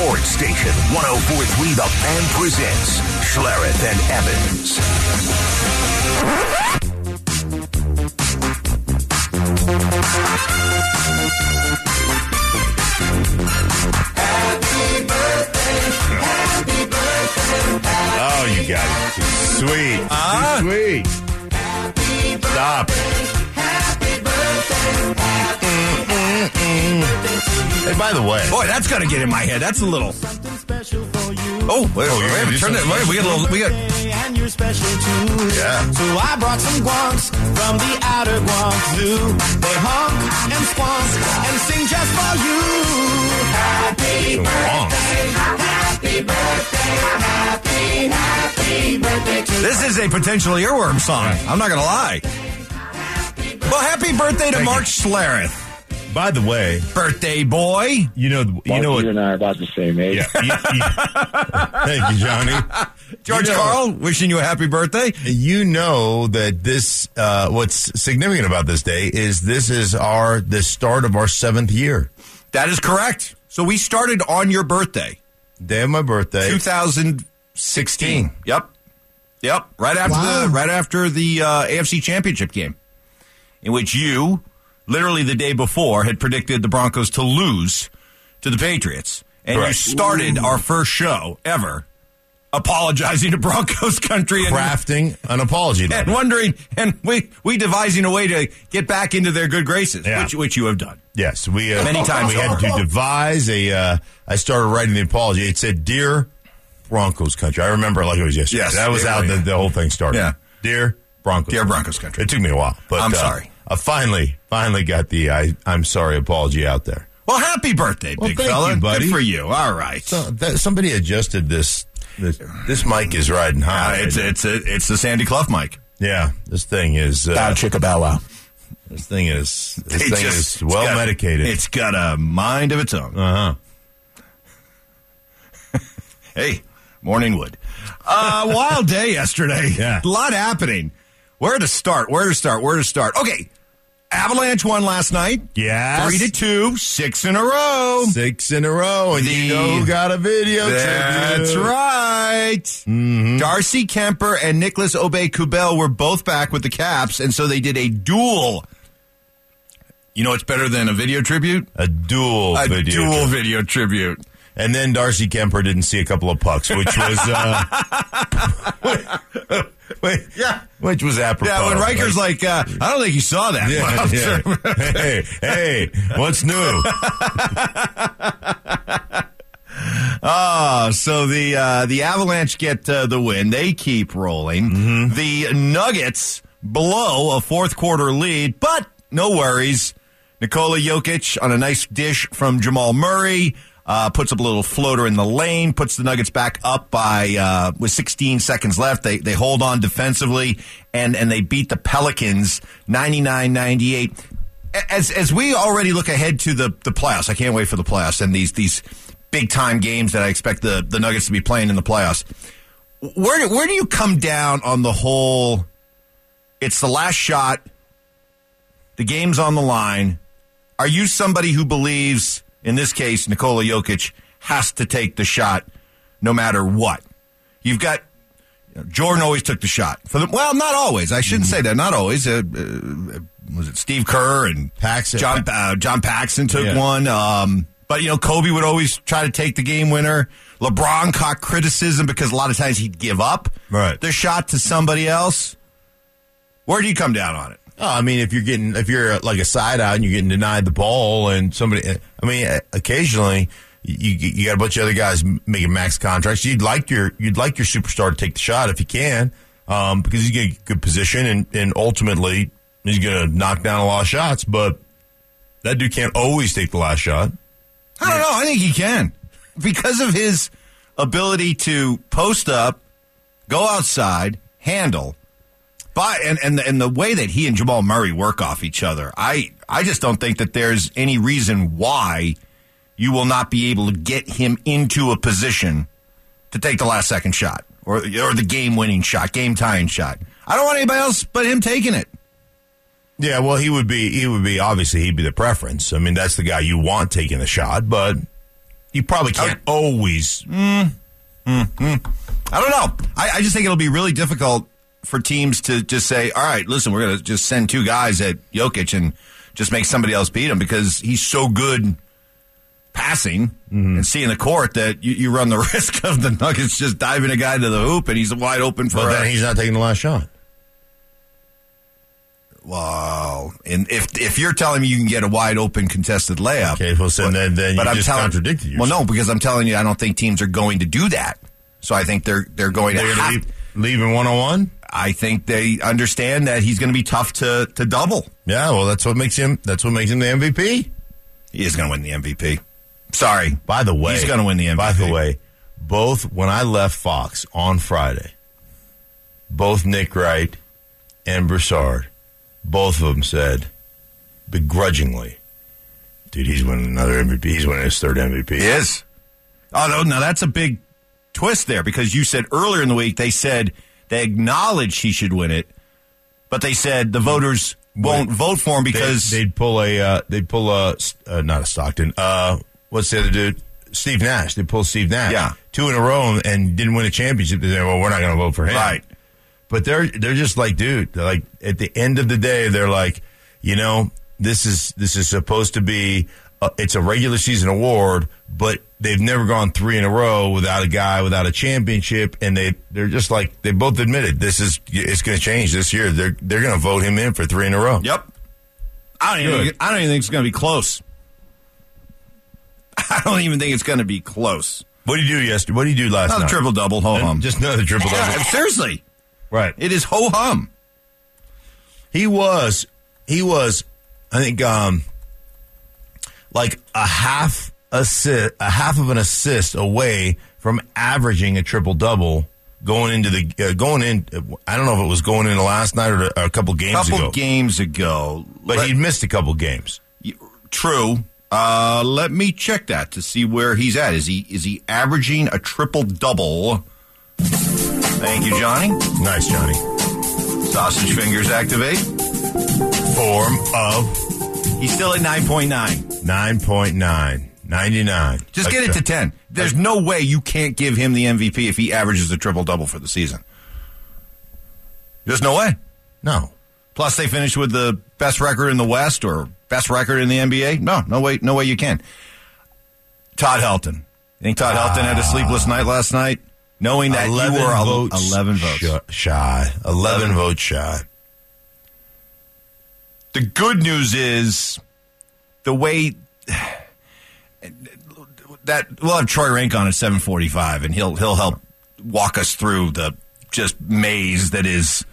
Sports Station 1043 The Fan presents Schlereth and Evans. Oh, you got it. Too sweet. Ah. Too sweet. Stop. Hey, by the way, Boy, that's got to get in my head. That's a little. Oh, wait, Oh, wait, you're wait, turn it. Wait, we got a little. We got. and you're special too. Yeah. So I brought some guanks from the outer Guank Zoo. They honk and squonk and sing just for you. Happy Some wonks. happy birthday, happy, happy birthday to This is a potential earworm song. I'm not going to lie. Well, happy birthday to Thank Mark Schlereth. By the way, Birthday boy. you know, you know what? you and I are about the same age. Yeah. you- you- thank you, Johnny. George You know- Carl, wishing you a happy birthday. You know that this. Uh, what's significant about this day is this is our the start of our seventh year. That is correct. So we started on your birthday, Day of my birthday. 2016. Yep. Yep. Right after the right after the uh, AFC Championship game, in which you, literally the day before, had predicted the Broncos to lose to the Patriots, and you Correct. started our first show ever apologizing to Broncos country and crafting an apology and wondering, and we we devising a way to get back into their good graces, Yeah. which which you have done. Yes, we uh, Many times we had to devise a. Uh, I started writing the apology. It said, "Dear Broncos country." I remember like it was yesterday. Yes, that was how the, the whole thing started. Yeah. dear Broncos, Dear Broncos country. It took me a while, but I'm uh, sorry. I finally, finally got the I, I'm sorry apology out there. Well, happy birthday, Well, big thank fella. you, buddy. Good for you. All right. So that, somebody adjusted this. This, this mic is riding Uh, high. it's it's a, it's the Sandy Clough mic. yeah, this thing is. Uh, chicka bow wow. this thing is. This It thing just- is it's well got- medicated. It's got a mind of its own. uh huh. Hey, morning wood. Uh, wild day yesterday. Yeah. a lot happening. Where to start? Where to start? Where to start? Okay, Avalanche won last night. Yes. three to two, six in a row. Six in a row, and you know who got a video. That's tribute. right. Mm-hmm. Darcy Kuemper and Nicolas Aubé-Kubel were both back with the Caps, and so they did a duel. You know, it's better than a video tribute. A dual A video. dual tribute. video tribute. And then Darcy Kuemper didn't see a couple of pucks, which was uh, wait, Yeah. which was apropos. Yeah, when Riker's like, uh, I don't think you saw that. yeah, Well, yeah. hey, hey, what's new? Ah, so the uh, the Avalanche get uh, the win. They keep rolling. Mm-hmm. The Nuggets blow a fourth quarter lead, but no worries. Nikola Jokic on a nice dish from Jamal Murray uh, puts up a little floater in the lane, puts the Nuggets back up by uh, with 16 seconds left. They they hold on defensively and and they beat the Pelicans 99-98. As as we already look ahead to the the playoffs, I can't wait for the playoffs and these these big time games that I expect the the Nuggets to be playing in the playoffs. Where where do you come down on the whole? It's the last shot. The game's on the line. Are you somebody who believes, in this case, Nikola Jokic has to take the shot no matter what? You've got Jordan always took the shot for the well, not always. I shouldn't say that. Not always. Uh, uh, was it Steve Kerr and Paxson. John uh, John Paxson took Yeah. one. Um, but you know, Kobe would always try to take the game winner. LeBron caught criticism because a lot of times he'd give up Right. the shot to somebody else. Where do you come down on it? Oh, I mean, if you're getting, if you're uh, like a side out and you're getting denied the ball, and somebody, uh, I mean, uh, occasionally you you got a bunch of other guys making max contracts. You'd like your you'd like your superstar to take the shot if you can, um, because he's getting a good position, and and ultimately he's going to knock down a lot of shots. But that dude can't always take the last shot. I don't know. I think he can because of his ability to post up, go outside, handle. But and and and the way that he and Jamal Murray work off each other, I I just don't think that there's any reason why you will not be able to get him into a position to take the last second shot or or the game winning shot, game tying shot. I don't want anybody else but him taking it. Yeah, well, he would be he would be obviously he'd be the preference. I mean, that's the guy you want taking the shot, but You probably can't oh. always. Mm, mm, mm. I don't know. I, I just think it'll be really difficult for teams to just say, all right, listen, we're going to just send two guys at Jokic and just make somebody else beat him because he's so good passing mm-hmm. and seeing the court that you, you run the risk of the Nuggets just diving a guy to the hoop and he's wide open for But then he's not taking the last shot. Wow. And if if you're telling me you can get a wide open contested layup. Okay, well, so then- then you just contradicted Well, no, because I'm telling you, I don't think teams are going to do that. So I think they're they're going They're to going have, to leave, leave in one on one. I think they understand that he's going to be tough to to double. Yeah, well, that's what makes him. That's what makes him the MVP. He is going to win the MVP. Sorry. By the way, He's gonna win the MVP. By the way, both when I left Fox on Friday, both Nick Wright and Broussard, both of them said begrudgingly, "Dude, he's winning another MVP. He's winning his third MVP." He is. Oh no, now that's a big twist there because you said earlier in the week they said they acknowledged he should win it, but they said the voters won't vote for him They- because they'd pull a uh, they'd pull a uh, not a Stockton. Uh, what's the other dude? Steve Nash. They pull Steve Nash. Yeah. two in a row and didn't win a championship. They say, "Well, we're not going to vote for him." Right. But they're they're just like, dude. They're like at the end of the day, they're like, you know, this is this is supposed to be. A, it's a regular season award, but they've never gone three in a row without a guy without a championship, and they they're just like they both admitted this is it's going to change this year. They're they're going to vote him in for three in a row. Yep. I don't even. Good. I don't even think it's going to be close. I don't even think it's going to be close. What did you do yesterday? What did you do last Another night? triple double, ho hum. Just another triple double. Yeah, seriously, right. it is ho hum. He was, he was, I think, um, like a half assist, a half of an assist away from averaging a triple double going into the uh, going in. I don't know if it was going into last night or a, couple games couple ago, games ago, but Let- he'd missed a couple games. True. Uh, let me check that to see where he's at. Is he is he averaging a triple double? Thank you, Johnny. Nice, Johnny. Sausage fingers activate. Form of He's still at nine point nine. 9.9, 99. Just Like get it to ten. There's no way you can't give him the MVP if he averages a triple double for the season. There's no way. No. Plus, they finished with the best record in the West or best record in the NBA. No, no way, no way you can. Todd Helton. You think Todd Helton had a ah. sleepless night last night, knowing that you were votes eleven votes. sh- shy. 11 votes shy. The good news is the way that we'll have Troy Renck on at seven forty five, and he'll he'll help walk us through the just maze that is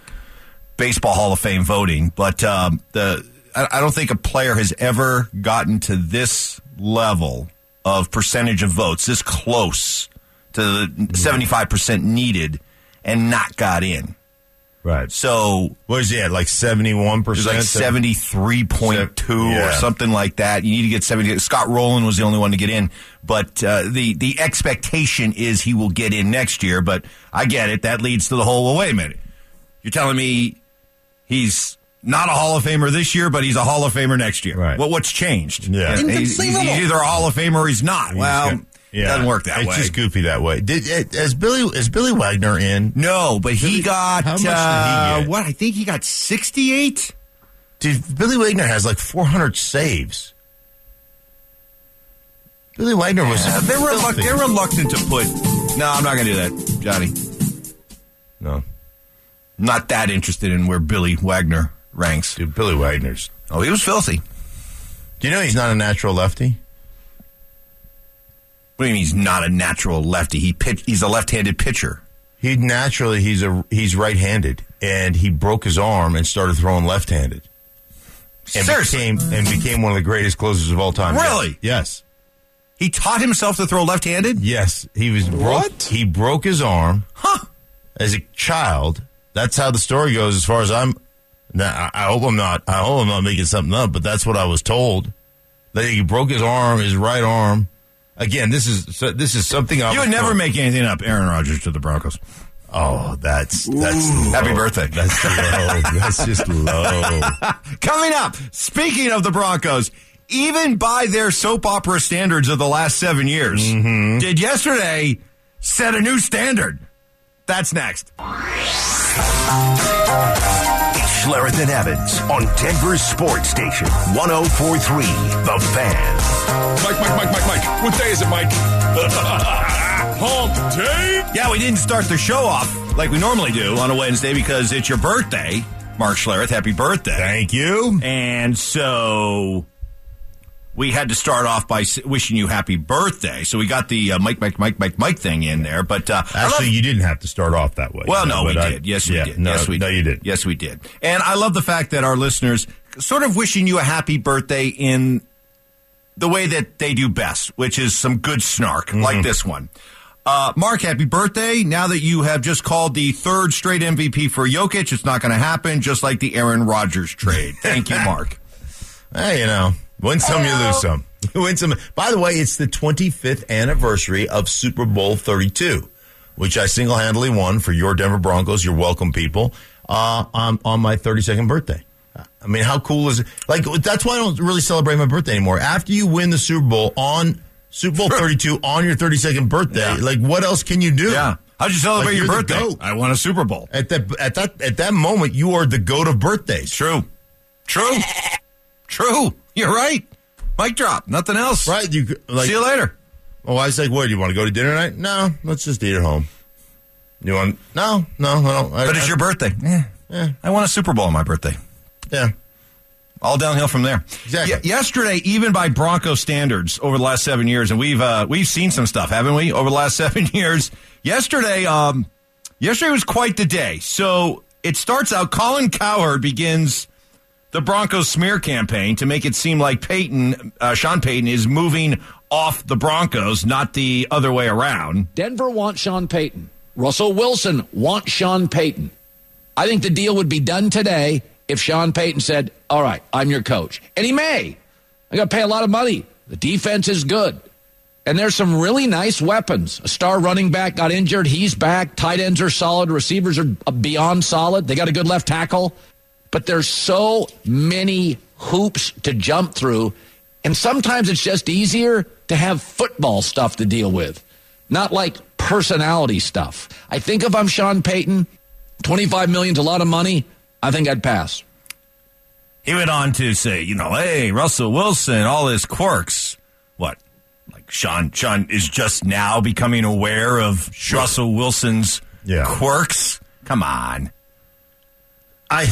baseball Hall of Fame voting. But um, the I, don't think a player has ever gotten to this level of percentage of votes, this close to the seventy five percent needed, and not got in. Right. So What is he at? Like 71%? like seventy three point two Yeah. or something like that. You need to get seventy. Scott Rolen was the only one to get in, but uh, the the expectation is he will get in next year. But I get it. That leads to the whole. Well, wait a minute. You're telling me he's not a Hall of Famer this year, but he's a Hall of Famer next year. Right. Well, what's changed? Yeah. he's, he's either a Hall of Famer or he's not. well, it doesn't work that it's way. just goofy that way. Did it, is Billy is Billy Wagner in? no, but he Billy- got how much did he uh, get? what? I think he got sixty eight. Dude, Billy Wagner has like 400 saves. Billy Wagner was. They're, reluct- filthy. they're reluctant to put. No, I'm not going to do that, Johnny. no, Not that interested in where Billy Wagner ranks. dude, Billy Wagner's. Oh, he was filthy. Do you know he's not a natural lefty? What do you mean he's not a natural lefty? He pitch, He's a left-handed pitcher. He naturally he's a he's right-handed, and he broke his arm and started throwing left-handed. And Seriously? became and became one of the greatest closers of all time. Really? Yes. He taught himself to throw left-handed. Yes, he was broke. What? He broke his arm Huh? as a child. That's how the story goes. As far as I'm, now, I I hope I'm not. I hope I'm not making something up. But that's what I was told. That he broke his arm, his right arm. Again, this is so- this is something I You would never make anything up. Aaron Rodgers to the Broncos. Oh, that's that's Happy birthday. That's low. that's just low. Coming up, speaking of the Broncos, even by their soap opera standards of the last seven years, mm-hmm. did yesterday set a new standard. That's next. Schlereth and Evans on Denver's Sports Station 1043 The Fan. Mike, Mike, Mike, Mike, Mike. What day is it, Mike? Hump day? Yeah, we didn't start the show off like we normally do on a Wednesday because it's your birthday, Mark Schlereth. Happy birthday. Thank you. And so we had to start off by wishing you happy birthday. So we got the uh, Mike, Mike, Mike, Mike, Mike thing in there. But uh, Actually, you didn't have to start off that way. well, no, but we I- did. Yes, we yeah, did. No, yes, we no, did. you did. Yes, we did. And I love the fact that our listeners sort of wishing you a happy birthday in the way that they do best, which is some good snark Mm-hmm. like this one. Uh, Mark, happy birthday. Now that you have just called the third straight MVP for Jokic, it's not going to happen, just like the Aaron Rodgers trade. Thank you, Mark. Hey, you know, win some, you lose some. win some. By the way, it's the 25th anniversary of Super Bowl 32, which I single handedly won for your Denver Broncos. You're welcome, people. Uh, on on my 32nd birthday. I mean, how cool is it? Like that's why I don't really celebrate my birthday anymore. After you win the Super Bowl on Super Bowl 32 on your 32nd birthday, Yeah. like what else can you do? Yeah. How'd you celebrate Like, your birthday? I won a Super Bowl. At that at that at that moment, you are the goat of birthdays. True. True. True. You're right. Mic drop. Nothing else. Right? You like See you later. My wife's like, "What? Do you want to go to dinner tonight?" No, let's just eat at home. You want? No, no, I don't. I, But it's I- your birthday. Yeah. I won a Super Bowl on my birthday. yeah. All downhill from there. Exactly. Ye- yesterday, even by Bronco standards, over the last seven years, and we've uh, we've seen some stuff, haven't we? Over the last seven years. Yesterday, um, yesterday was quite the day. So it starts out. Colin Cowherd begins the Broncos smear campaign to make it seem like Payton, uh, Sean Payton, is moving off the Broncos, not the other way around. Denver wants Sean Payton. Russell Wilson wants Sean Payton. I think the deal would be done today if Sean Payton said, All right, I'm your coach. And he may. I got to pay a lot of money. The defense is good. And there's some really nice weapons. A star running back got injured. He's back. Tight ends are solid. Receivers are beyond solid. They got a good left tackle. But there's so many hoops to jump through. And sometimes it's just easier to have football stuff to deal with, not like personality stuff. I think if I'm Sean Payton, 25 million's a lot of money. I think I'd pass. He went on to say, you know, hey, Russell Wilson, all his quirks. What? Like Sean Sean is just now becoming aware of Russell Wilson's Yeah. quirks? Come on. I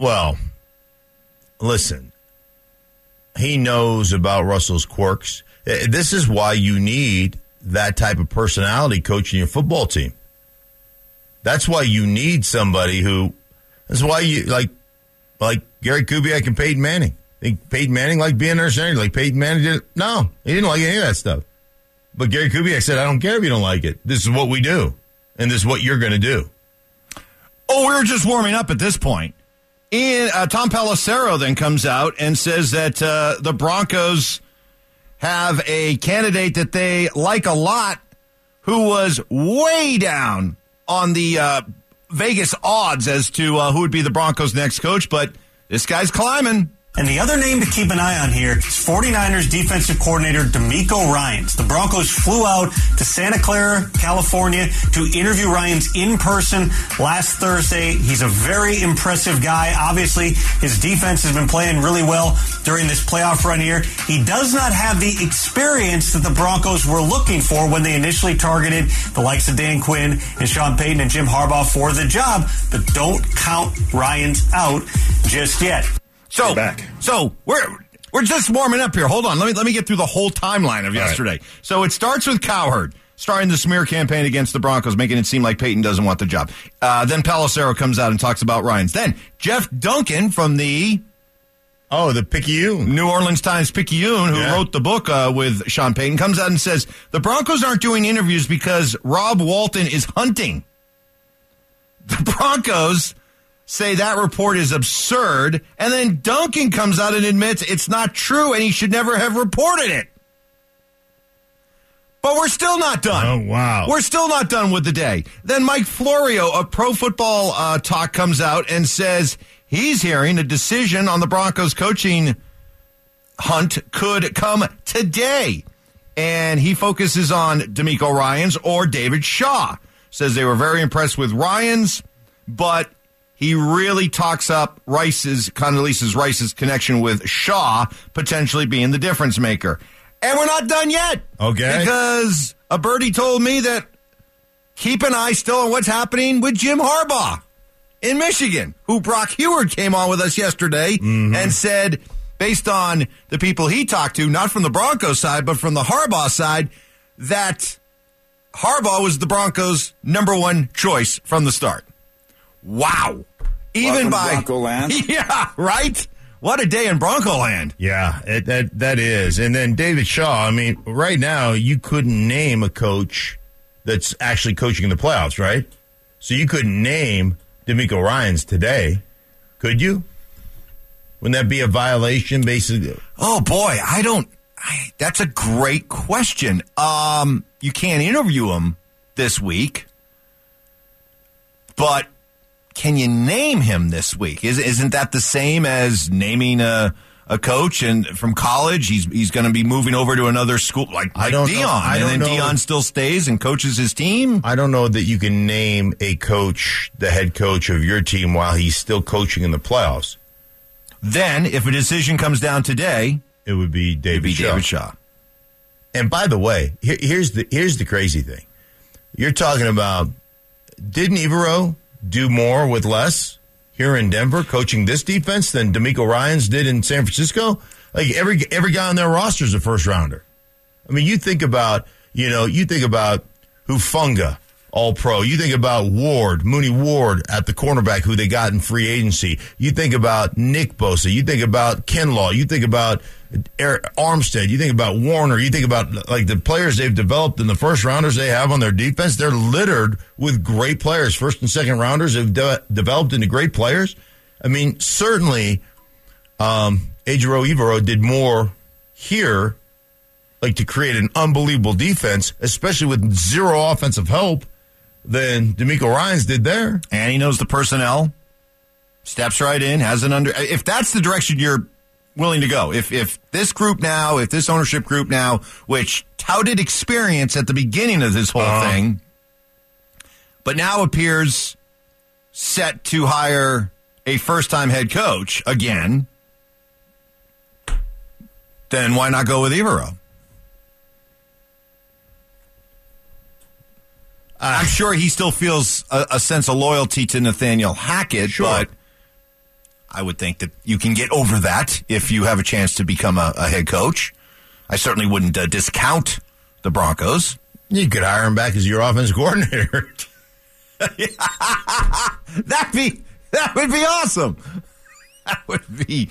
well, listen. He knows about Russell's quirks. Uh, This is why you need that type of personality coaching your football team. That's why you need somebody who. That's why you like, like Gary Kubiak and Peyton Manning. Think Peyton Manning liked being there center? Like Peyton Manning did? No, he didn't like any of that stuff. But Gary Kubiak said, "I don't care if you don't like it. This is what we do, and this is what you're going to do." Oh, we were just warming up at this point. Ian, uh, Tom Pelissero then comes out and says that uh, the Broncos have a candidate that they like a lot who was way down on the uh, Vegas odds as to uh, who would be the Broncos' next coach, but this guy's climbing. And the other name to keep an eye on here is 49ers defensive coordinator DeMeco Ryans. The Broncos flew out to Santa Clara, California to interview Ryans in person last Thursday. He's a very impressive guy. Obviously, his defense has been playing really well during this playoff run here. He does not have the experience that the Broncos were looking for when they initially targeted the likes of Dan Quinn and Sean Payton and Jim Harbaugh for the job, but don't count Ryans out just yet. So, back. so we're we're just warming up here. Hold on, let me let me get through the whole timeline of yesterday. So it starts with Cowherd starting the smear campaign against the Broncos, making it seem like Payton doesn't want the job. Uh, then Pelissero comes out and talks about Ryans. Then Jeff Duncan from the Oh, the Picayune. New Orleans Times Picayune, who Yeah. wrote the book uh, with Sean Payton, comes out and says the Broncos aren't doing interviews because Rob Walton is hunting. The Broncos say that report is absurd, and then Duncan comes out and admits it's not true and he should never have reported it. But we're still not done. Oh, wow. We're still not done with the day. Then Mike Florio of Pro Football uh, Talk comes out and says he's hearing a decision on the Broncos coaching hunt could come today. And he focuses on DeMeco Ryans or David Shaw. Says they were very impressed with Ryans, but he really talks up Rice's, Condoleezza Rice's connection with Shaw potentially being the difference maker. And we're not done yet. Okay. Because a birdie told me that keep an eye still on what's happening with Jim Harbaugh in Michigan, who Brock Huard came on with us yesterday mm-hmm. and said, based on the people he talked to, not from the Broncos side, but from the Harbaugh side, that Harbaugh was the Broncos' number one choice from the start. Wow. Even Welcome by Bronco land. Yeah, right? What a day in Bronco land. Yeah, it, that that is. And then David Shaw. I mean, right now you couldn't name a coach that's actually coaching in the playoffs, right? So you couldn't name DeMeco Ryans today, could you? Wouldn't that be a violation, basically? Oh boy, I don't. I, that's a great question. Um, you can't interview him this week, but can you name him this week? Is, isn't that the same as naming a a coach and from college? He's he's going to be moving over to another school like, I don't know. Deion, I and don't then know. Deion still stays and coaches his team. I don't know that you can name a coach, the head coach of your team, while he's still coaching in the playoffs. Then, if a decision comes down today, It would be David be Shaw. David Shaw. And by the way, here, here's the here's the crazy thing. You're talking about didn't Evero do more with less here in Denver, coaching this defense than DeMeco Ryans did in San Francisco? Like every every guy on their roster is a first rounder. I mean, you think about you know you think about Hufanga, All Pro. You think about Ward, Mooney Ward at the cornerback, who they got in free agency. You think about Nick Bosa. You think about Kinlaw. You think about Arik Armstead. You think about Warner. You think about like the players they've developed and the first rounders they have on their defense. They're littered with great players. First and second rounders have de- developed into great players. I mean, certainly, um, Ejiro did more here, like to create an unbelievable defense, especially with zero offensive help, than DeMeco Ryans did there. and he knows the personnel. Steps right in, has an under. If that's the direction you're willing to go, if if this group now, if this ownership group now, which touted experience at the beginning of this whole Uh-huh. thing, but now appears set to hire a first-time head coach again, then why not go with Evero? I'm sure he still feels a, a sense of loyalty to Nathaniel Hackett, Sure. but I would think that you can get over that if you have a chance to become a, a head coach. I certainly wouldn't uh, discount the Broncos. You could hire him back as your offense coordinator. That'd be that would be awesome. That would be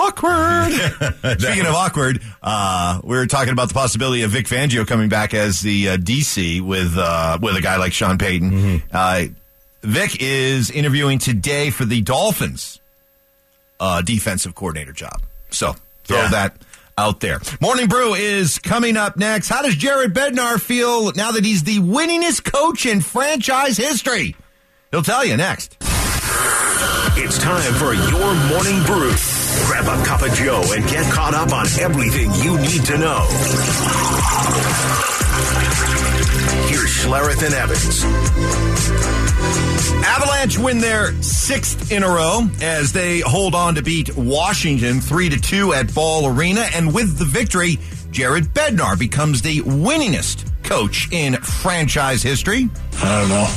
awkward. Speaking of awkward, uh, we were talking about the possibility of Vic Fangio coming back as the uh, DC with uh, with a guy like Sean Payton. Uh, Vic is interviewing today for the Dolphins uh, defensive coordinator job. So throw Yeah. that out there. Morning Brew is coming up next. How does Jared Bednar feel now that he's the winningest coach in franchise history? He'll tell you next. It's time for your morning brew. Grab a cup of Joe and get caught up on everything you need to know. Here's Schlereth and Evans. Avalanche win their sixth in a row as they hold on to beat Washington three to two at Ball Arena, and with the victory, Jared Bednar becomes the winningest coach in franchise history. I don't know.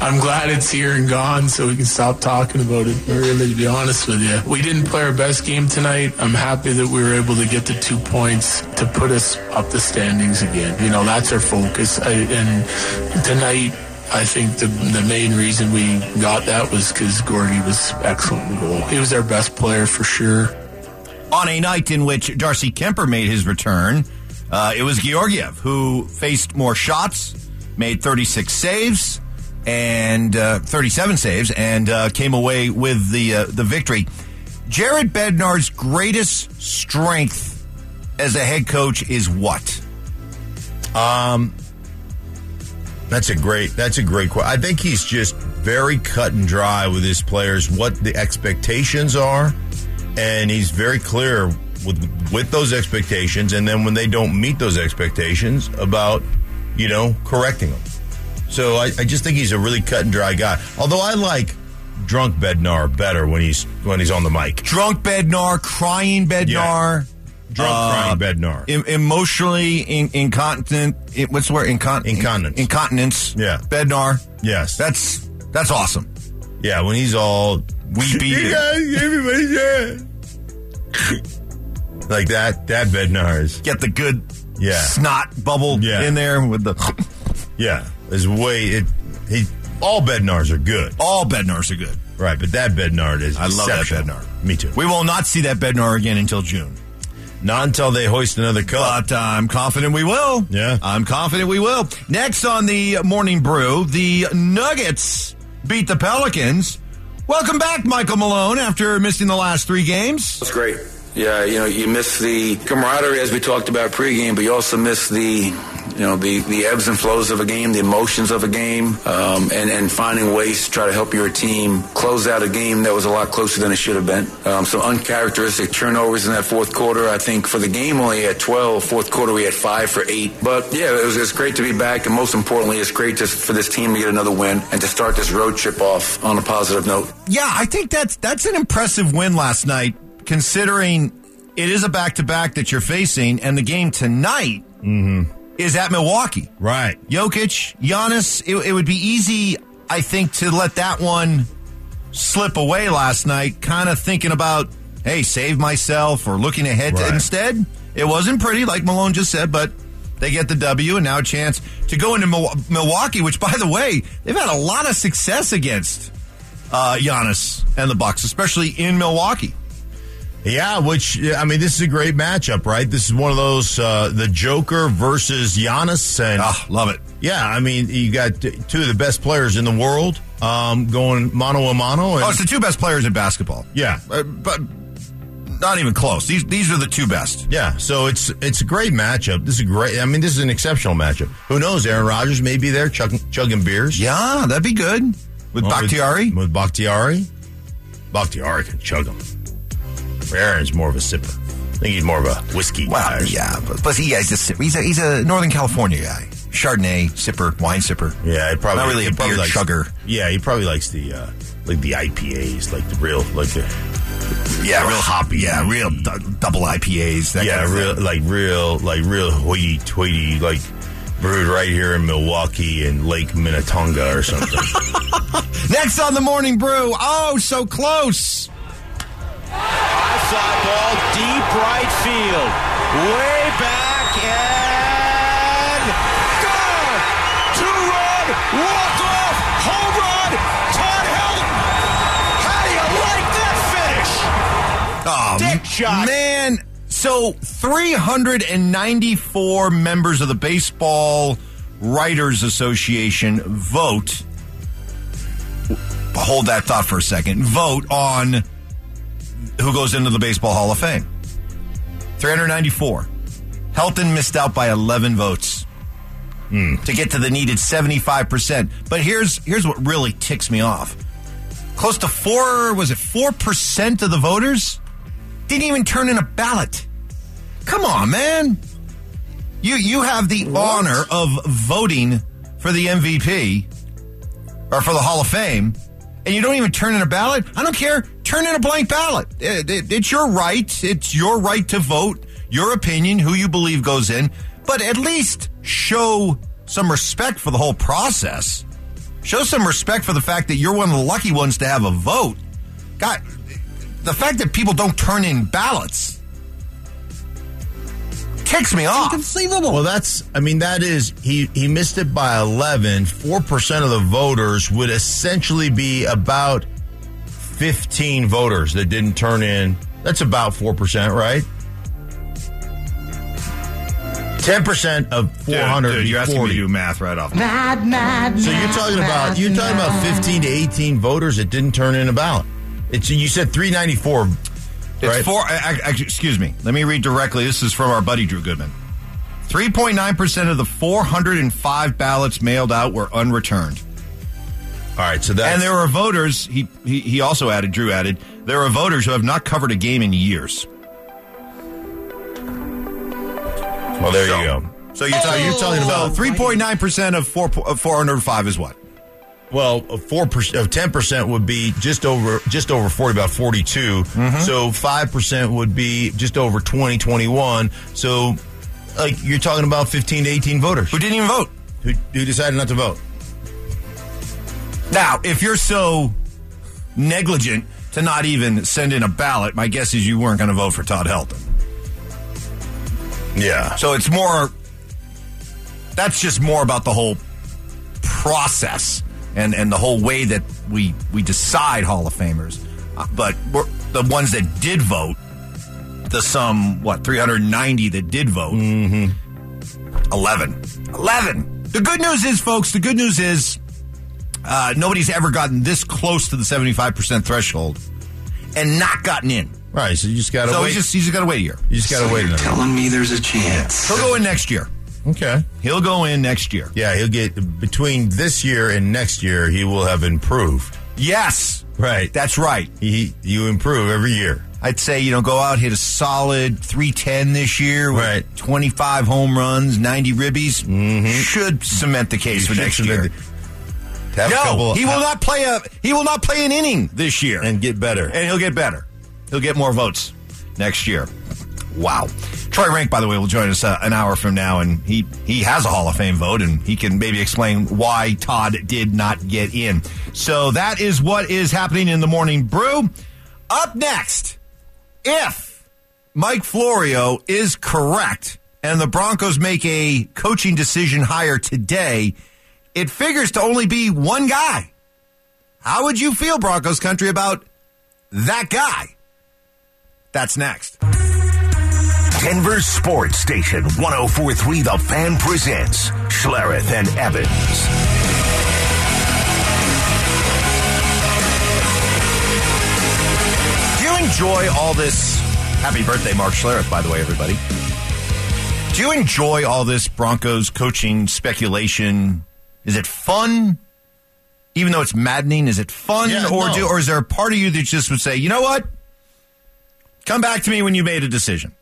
I'm glad it's here and gone so we can stop talking about it. Really, to be honest with you, we didn't play our best game tonight. I'm happy that we were able to get the two points to put us up the standings again. You know, that's our focus. I, and tonight, I think the the main reason we got that was because Gordy was excellent in goal. He was our best player for sure. On a night in which Darcy Kuemper made his return, uh, it was Georgiev who faced more shots, made 36 saves and uh, 37 saves, and uh, came away with the uh, the victory. Jared Bednar's greatest strength as a head coach is what? Um, That's a great. That's a great question. I think he's just very cut and dry with his players. What the expectations are, and he's very clear with with those expectations. And then when they don't meet those expectations, about you know correcting them. So I, I just think he's a really cut and dry guy. Although I like drunk Bednar better when he's when he's on the mic. Drunk Bednar, crying Bednar. Drunk Uh, crying Bednar. em- emotionally in, incontinent. It, what's the word? Incon- Incontinence. Incontinence. Yeah. Bednar. yes, That's that's awesome. yeah. When he's all Weepy. You guys, everybody's dead. Like that. That Bednar is Get the good Yeah. snot bubble Yeah. in there with the. yeah is way it. He all Bednars are good, All Bednars are good. right? But that Bednar is I love that. Bednar. Me too. We will not see that Bednar again until June. Not until they hoist another cup. But uh, I'm confident we will. Yeah. I'm confident we will. Next on the morning brew, the Nuggets beat the Pelicans. Welcome back, Michael Malone, after missing the last three games. That's great. Yeah, you know, you miss the camaraderie as we talked about pregame, but you also miss the, you know, the, the ebbs and flows of a game, the emotions of a game, um, and, and finding ways to try to help your team close out a game that was a lot closer than it should have been. Um, uncharacteristic turnovers in that fourth quarter. I think for the game only had 12. Fourth quarter we had five for eight. But yeah, it was, it's great to be back, and most importantly, it's great just for this team to get another win and to start this road trip off on a positive note. Yeah, I think that's that's an impressive win last night, considering it is a back to back that you're facing, and the game tonight is at Milwaukee. Right. Jokic, Giannis, it, it would be easy, I think, to let that one slip away last night, kind of thinking about, hey, save myself or looking ahead. To, Right. instead, it wasn't pretty, like Malone just said, but they get the W and now a chance to go into Milwaukee, which, by the way, they've had a lot of success against uh, Giannis and the Bucks, especially in Milwaukee. Yeah, which I mean, this is a great matchup, right? This is one of those uh, the Joker versus Giannis, and Ah, love it. yeah, I mean, you got two of the best players in the world um, going mano a mano. And, Oh, it's the two best players in basketball. yeah, Uh, but not even close. These these are the two best. yeah. So it's it's a great matchup. This is a great. I mean, this is an exceptional matchup. Who knows? Aaron Rodgers may be there chugging, chugging beers. Yeah, that'd be good with Well, Bakhtiari. With, with Bakhtiari, Bakhtiari can chug them. Aaron's more of a sipper. I think he's more of a whiskey guy. Yeah, but, but he, he's, a, he's a he's a Northern California guy. Chardonnay sipper, wine sipper. Yeah, it probably Not really he a probably beer likes- chugger. Yeah, he probably likes the uh, like the IPAs, like the real, like the Yeah, real hoppy. Yeah, real du- double IPAs. Yeah, kind of real thing. like real like real hoity toity like brewed right here in Milwaukee and Lake Minnetonka or something. Next on the morning brew. Oh, so close. High fly ball, deep right field. Way back and gone. Two run, walk off, home run, Todd Helton. How do you like that finish? Oh, Dick shot. Man, so 394 members of the Baseball Writers Association vote. Hold that thought for a second. Vote on who goes into the Baseball Hall of Fame. 394. Helton missed out by 11 votes hmm. to get to the needed 75%. But here's here's what really ticks me off. Close to 4 was it 4% of the voters didn't even turn in a ballot. Come on, man. You you have the honor of voting for the MVP or for the Hall of Fame, and you don't even turn in a ballot. I don't care. Turn in a blank ballot. Eh, it- it- it's your right. It's your right to vote. Your opinion, who you believe goes in, but at least show some respect for the whole process. Show some respect for the fact that you're one of the lucky ones to have a vote. God, the fact that people don't turn in ballots ticks me off. well, that's I mean that is he he missed it by 11. 4% of the voters would essentially be about 15 voters that didn't turn in. That's about 4%, right? 10% of 400 you're asking me to do math right off. Mad, mad, So you're talking about you're talking about 15 to 18 voters that didn't turn in a ballot. It's you said 394. It's right? four. I, I, excuse me. Let me read directly. This is from our buddy Drew Goodman. Three point nine percent of the four hundred and five ballots mailed out were unreturned. All right, so that And there are voters, he, he, he also added, Drew added, there are voters who have not covered a game in years. well, there So- you go. So you're, talking, you're oh. talking about- 3.9% of, four, of 405 is what? Well, four percent ten percent would be just over just over forty, about forty mm-hmm. So five percent would be just over 20, 21. So, like you're talking about fifteen to eighteen voters Who didn't even vote. who, who decided not to vote. Now, if you're so negligent to not even send in a ballot, my guess is you weren't going to vote for Todd Helton. Yeah. So it's more. That's just more about the whole process and and the whole way that we we decide Hall of Famers. Uh, but we're, the ones that did vote, the some what 390 that did vote, mm-hmm. 11, 11. The good news is, folks. The good news is uh, nobody's ever gotten this close to the 75 percent threshold and not gotten in. Right. So you just got to So wait. he's just he's just got to wait a year. you just got to wait another. Telling me there's a chance. He'll go in next year. Okay. He'll go in next year. Yeah, he'll get between this year and next year. He will have improved. Yes. Right. That's right. He you improve every year. I'd say, you know, go out, hit a solid 310 this year with Right. 25 home runs, 90 ribbies. Mhm. Should cement the case for should next year. the- No, he will not play a he will not play an inning this year. and get better. and he'll get better. He'll get more votes next year. Wow. Troy Renck, by the way, will join us uh, an hour from now, and he he has a Hall of Fame vote, and he can maybe explain why Todd did not get in. So that is what is happening in the morning brew. Up next, if Mike Florio is correct and the Broncos make a coaching decision hire today, it figures to only be one guy. How would you feel, Broncos country, about that guy? That's next. Denver Sports Station 1043 The Fan presents Schlereth and Evans. Do you enjoy all this? Happy birthday, Mark Schlereth, by the way, everybody. Do you enjoy all this Broncos coaching speculation? Is it fun? Even though it's maddening, is it fun? Yeah, or no. do, or is there a part of you that just would say, you know what? Come back to me when you made a decision.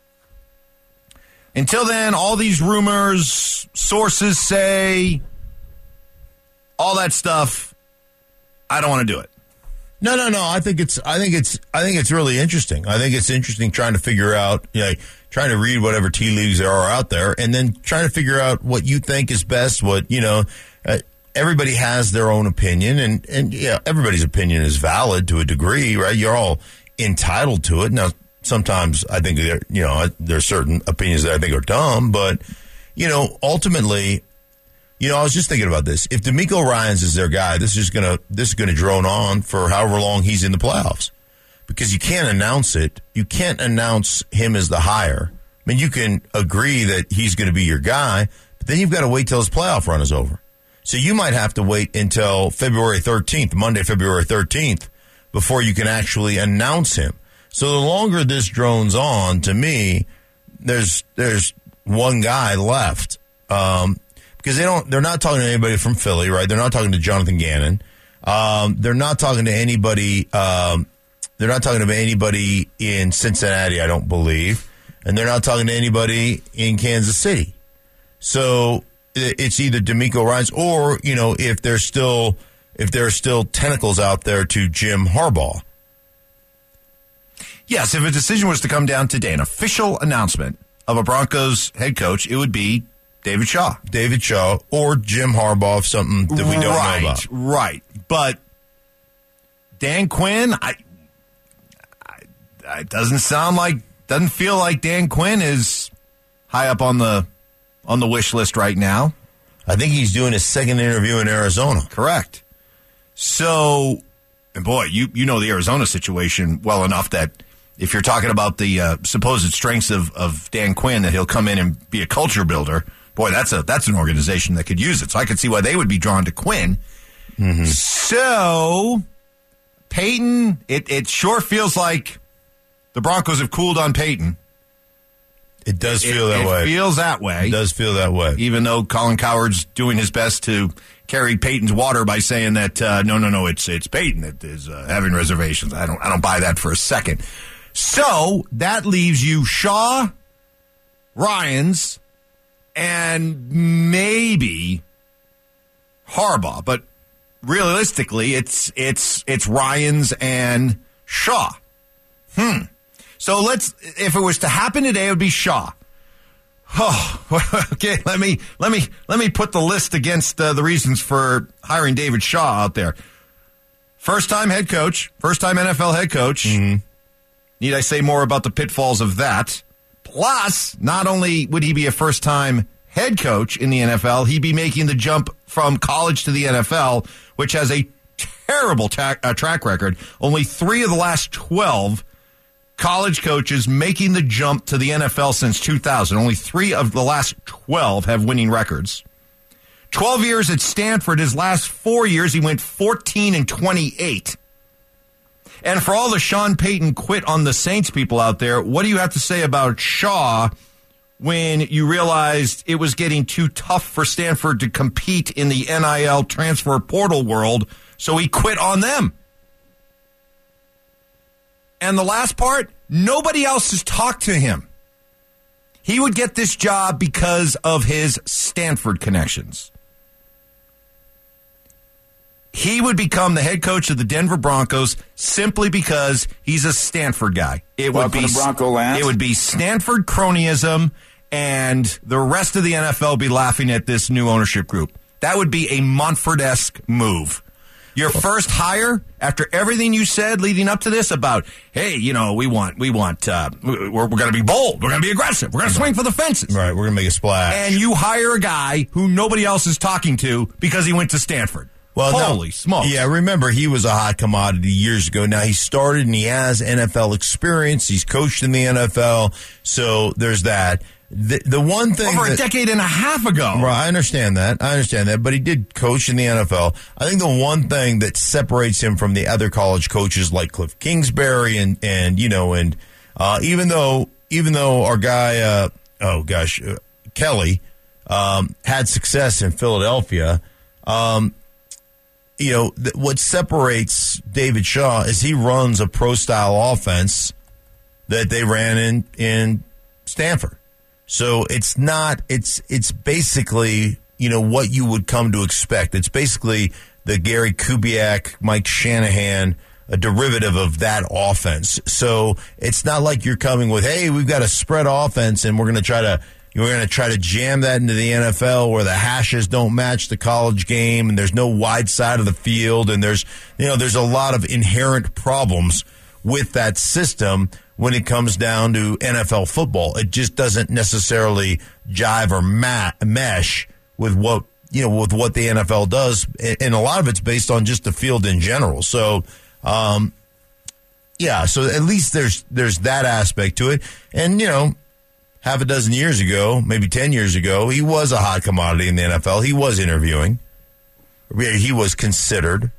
Until then, all these rumors, sources say, all that stuff, I don't want to do it. No, no, no. I think it's. I think it's. I think it's really interesting. I think it's interesting trying to figure out. You know, trying to read whatever tea leaves there are out there, and then trying to figure out what you think is best. What you know. Uh, everybody has their own opinion, and and yeah, everybody's opinion is valid to a degree, right? You're all entitled to it. Now, sometimes I think there, you know, there's certain opinions that I think are dumb, but you know, ultimately, you know, I was just thinking about this. If DeMeco Ryans is their guy, this is gonna this is gonna drone on for however long he's in the playoffs, because you can't announce it. You can't announce him as the hire. I mean, you can agree that he's going to be your guy, but then you've got to wait till his playoff run is over. So you might have to wait until February 13th, Monday, February 13th, before you can actually announce him. So the longer this drones on, to me, there's there's one guy left um, because they don't they're not talking to anybody from Philly, right? They're not talking to Jonathan Gannon. Um, they're not talking to anybody. Um, they're not talking to anybody in Cincinnati, I don't believe, and they're not talking to anybody in Kansas City. So it's either DeMeco Ryans or you know if there's still if there are still tentacles out there to Jim Harbaugh. Yes, if a decision was to come down today, an official announcement of a Broncos head coach, it would be David Shaw. David Shaw or Jim Harbaugh, if something that we don't right, know about. Right. But Dan Quinn, I, I, it doesn't sound like, doesn't feel like Dan Quinn is high up on the on the wish list right now. I think he's doing his second interview in Arizona. Correct. So, and boy, you you know the Arizona situation well enough that if you're talking about the uh, supposed strengths of, of Dan Quinn, that he'll come in and be a culture builder. Boy, that's a that's an organization that could use it. So I could see why they would be drawn to Quinn. So, Payton, it it sure feels like the Broncos have cooled on Payton. It does feel that it way. It feels that way. It does feel that way. Even though Colin Cowherd's doing his best to carry Payton's water by saying that uh, no, no, no, it's it's Payton that is uh, having reservations. I don't I don't buy that for a second. So that leaves you Shaw, Ryans, and maybe Harbaugh, but realistically, it's it's it's Ryans and Shaw. Hmm. So let's. If it was to happen today, it would be Shaw. Oh, okay. Let me let me let me put the list against uh, the reasons for hiring David Shaw out there. First time head coach, first time NFL head coach. Need I say more about the pitfalls of that? Plus, not only would he be a first time head coach in the NFL, he'd be making the jump from college to the NFL, which has a terrible ta- uh, track record. Only three of the last 12 college coaches making the jump to the NFL since 2000. Only three of the last 12 have winning records. 12 years at Stanford, his last four years, he went 14 and 28. And for all the Sean Payton quit on the Saints people out there, what do you have to say about Shaw when you realized it was getting too tough for Stanford to compete in the NIL transfer portal world, so he quit on them? And the last part, nobody else has talked to him. He would get this job because of his Stanford connections. He would become the head coach of the Denver Broncos simply because he's a Stanford guy. It would be Bronco land. It would be Stanford cronyism, and the rest of the NFL be laughing at this new ownership group. That would be a Monfort esque move. Your first hire after everything you said leading up to this about, hey, you know, we want, we want, uh, we're, we're going to be bold. We're going to be aggressive. We're going to swing for the fences. Right, we're gonna make a splash. And you hire a guy who nobody else is talking to because he went to Stanford. Well, no- holy smokes! Yeah, remember he was a hot commodity years ago. Now he started and he has NFL experience. He's coached in the NFL, so there's that. The, the one thing over a that- decade and a half ago. Right, I understand that. I understand that. But he did coach in the NFL. I think the one thing that separates him from the other college coaches like Cliff Kingsbury and and you know and uh, even though even though our guy uh, oh gosh uh, Kelly um, had success in Philadelphia. Um, you know th- what separates David Shaw is he runs a pro style offense that they ran in in Stanford. So it's not it's it's basically, you know, what you would come to expect. It's basically the Gary Kubiak, Mike Shanahan, a derivative of that offense. So it's not like you're coming with, hey, we've got a spread offense and we're gonna try to we're going to try to jam that into the NFL where the hashes don't match the college game and there's no wide side of the field and there's you know there's a lot of inherent problems with that system when it comes down to NFL football. It just doesn't necessarily jive or ma- mesh with what you know with what the NFL does, and a lot of it's based on just the field in general. So, um, yeah, so at least there's there's that aspect to it, and you know. Half a dozen years ago, maybe 10 years ago, he was a hot commodity in the NFL. He was interviewing. He was considered.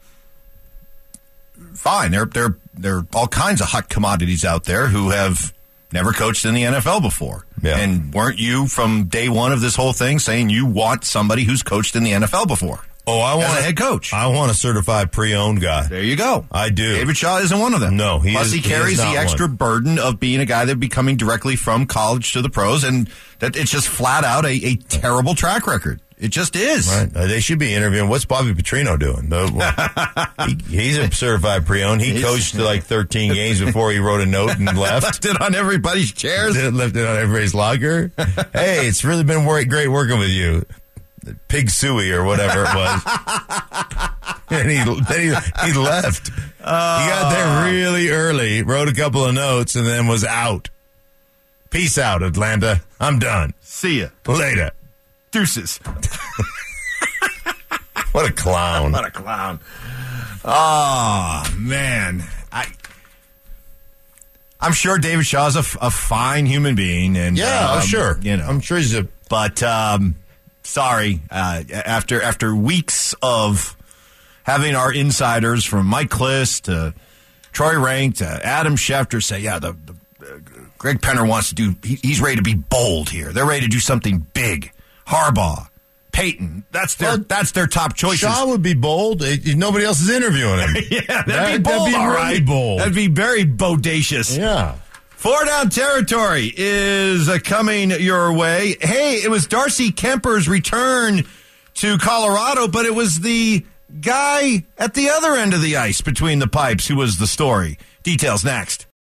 Fine, there there there are all kinds of hot commodities out there who have never coached in the NFL before. Yeah. And weren't you from day one of this whole thing saying you want somebody who's coached in the NFL before? Oh, I want a head coach. I want a certified pre-owned guy. There you go. I do. David Shaw isn't one of them. No, he Plus is- he he carries not the extra one. burden of being a guy that becoming directly from college to the pros, and that it's just flat out a, a terrible track record. It just is. Right. Uh, they should be interviewing. What's Bobby Petrino doing? He, he's a certified pre-owned. He coached like 13 games before he wrote a note and left. Left it on everybody's chairs. left it on everybody's locker. hey, it's really been great working with you. Pig Sooie or whatever it was. and he, then he, he left. he got there really early, wrote a couple of notes, and then was out. Peace out, Atlanta. I'm done. See ya. Later. Deuces. What a clown. What a clown. Oh, man. I. I'm sure David Shaw's a, a fine human being, and Yeah, um, sure. You know, I'm sure he's a but um, sorry. Uh, after after weeks of having our insiders from Mike Klis to Troy Renck to Adam Schefter say, yeah, the, the Greg Penner wants to do. He, he's ready to be bold here. They're ready to do something big. Harbaugh, Payton. That's their Well, that's their top choices. Shaw would be bold. Nobody else is interviewing him. yeah, that'd That- be bold. that'd be all really right. bold. That'd be very bodacious. yeah. Four down territory is uh, coming your way. Hey, it was Darcy Kuemper's return to Colorado, but it was the guy at the other end of the ice between the pipes who was the story. Details next.